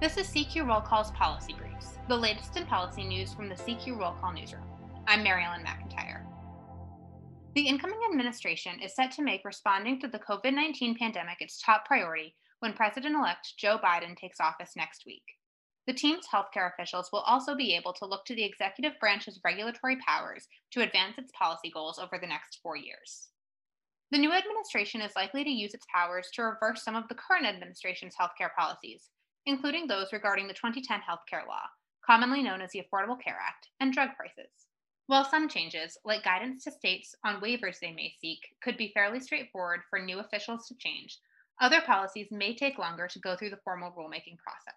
This is CQ Roll Call's Policy Briefs, the latest in policy news from the CQ Roll Call newsroom. I'm Maryellen McIntyre. The incoming administration is set to make responding to the COVID 19 pandemic its top priority when President elect Joe Biden takes office next week. The team's healthcare officials will also be able to look to the executive branch's regulatory powers to advance its policy goals over the next four years. The new administration is likely to use its powers to reverse some of the current administration's healthcare policies, including those regarding the 2010 healthcare law, commonly known as the Affordable Care Act, and drug prices. While some changes, like guidance to states on waivers they may seek, could be fairly straightforward for new officials to change, other policies may take longer to go through the formal rulemaking process.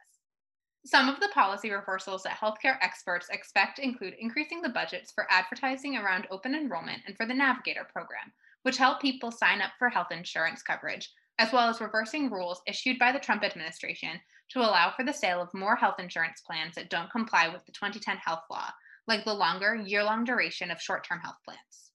Some of the policy reversals that healthcare experts expect include increasing the budgets for advertising around open enrollment and for the Navigator program, which help people sign up for health insurance coverage, as well as reversing rules issued by the Trump administration to allow for the sale of more health insurance plans that don't comply with the 2010 health law, like the longer, year long duration of short term health plans.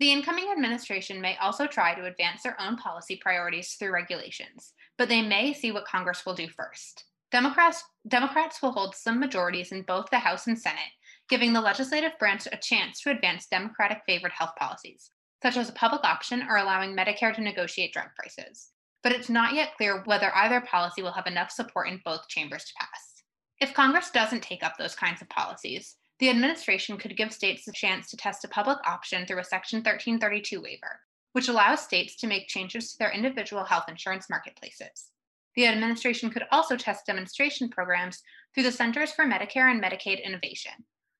The incoming administration may also try to advance their own policy priorities through regulations, but they may see what Congress will do first. Democrats, Democrats will hold some majorities in both the House and Senate, giving the legislative branch a chance to advance Democratic favored health policies, such as a public option or allowing Medicare to negotiate drug prices but it's not yet clear whether either policy will have enough support in both chambers to pass. If Congress doesn't take up those kinds of policies, the administration could give states a chance to test a public option through a Section 1332 waiver, which allows states to make changes to their individual health insurance marketplaces. The administration could also test demonstration programs through the Centers for Medicare and Medicaid Innovation,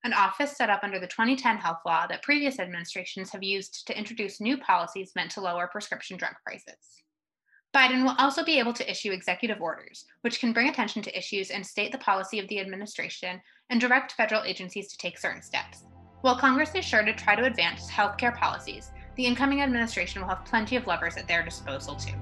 an office set up under the 2010 health law that previous administrations have used to introduce new policies meant to lower prescription drug prices. Biden will also be able to issue executive orders, which can bring attention to issues and state the policy of the administration and direct federal agencies to take certain steps. While Congress is sure to try to advance healthcare policies, the incoming administration will have plenty of levers at their disposal too.